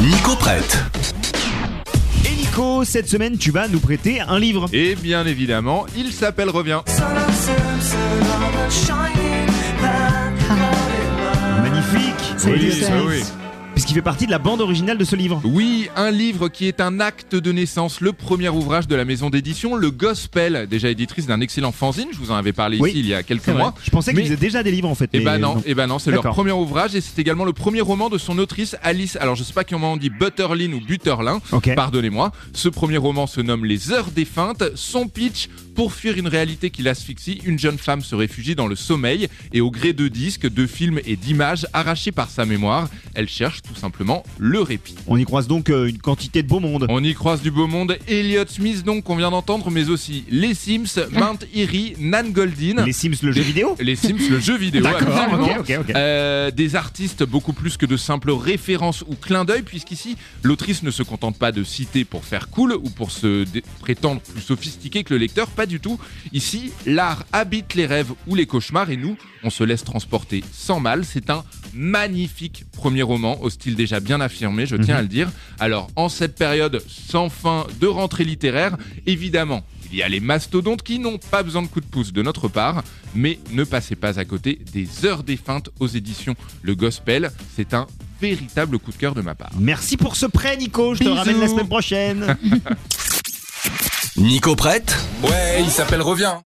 Nico prête. Et Nico, cette semaine, tu vas nous prêter un livre. Et bien évidemment, il s'appelle Reviens. Magnifique. Oui, Elliot oui, oui. Puisqu'il fait partie de la bande originale de ce livre. Oui, un livre qui est un acte de naissance, le premier ouvrage de la maison d'édition, Le Gospel, déjà éditrice d'un excellent fanzine, je vous en avais parlé Oui, ici il y a quelques mois. Je pensais qu'ils faisaient déjà des livres en fait. Eh ben non, eh ben non, c'est leur premier ouvrage et c'est également le premier roman de son autrice Alice. Alors je sais pas comment on dit Butterlin ou Butterlin, pardonnez-moi. Ce premier roman se nomme Les Heures défuntes. Son pitch pour fuir une réalité qui l'asphyxie, une jeune femme se réfugie dans le sommeil et au gré de disques, de films et d'images arrachés par sa mémoire, elle cherche tout simplement le répit. On y croise donc euh, une quantité de beau monde. On y croise du beau monde, Elliot Smith donc qu'on vient d'entendre, mais aussi les Sims, Mount Erie, Nan Goldin. Les Sims, le jeu vidéo Les Sims, le jeu vidéo. D'accord, absolument. Euh, des artistes beaucoup plus que de simples références ou clins d'œil, puisqu'ici, l'autrice ne se contente pas de citer pour faire cool ou pour se prétendre plus sophistiqué que le lecteur, pas du tout. Ici, l'art habite les rêves ou les cauchemars et nous, on se laisse transporter sans mal. C'est un magnifique premier roman au style déjà bien affirmé, je tiens à le dire. Alors, en cette période sans fin de rentrée littéraire, évidemment, il y a les mastodontes qui n'ont pas besoin de coup de pouce de notre part, mais ne passez pas à côté des heures défuntes aux éditions Le Gospel. C'est un véritable coup de cœur de ma part. Merci pour ce prêt, Nico. Je te ramène la semaine prochaine. Nico prête? Ouais, il s'appelle Reviens.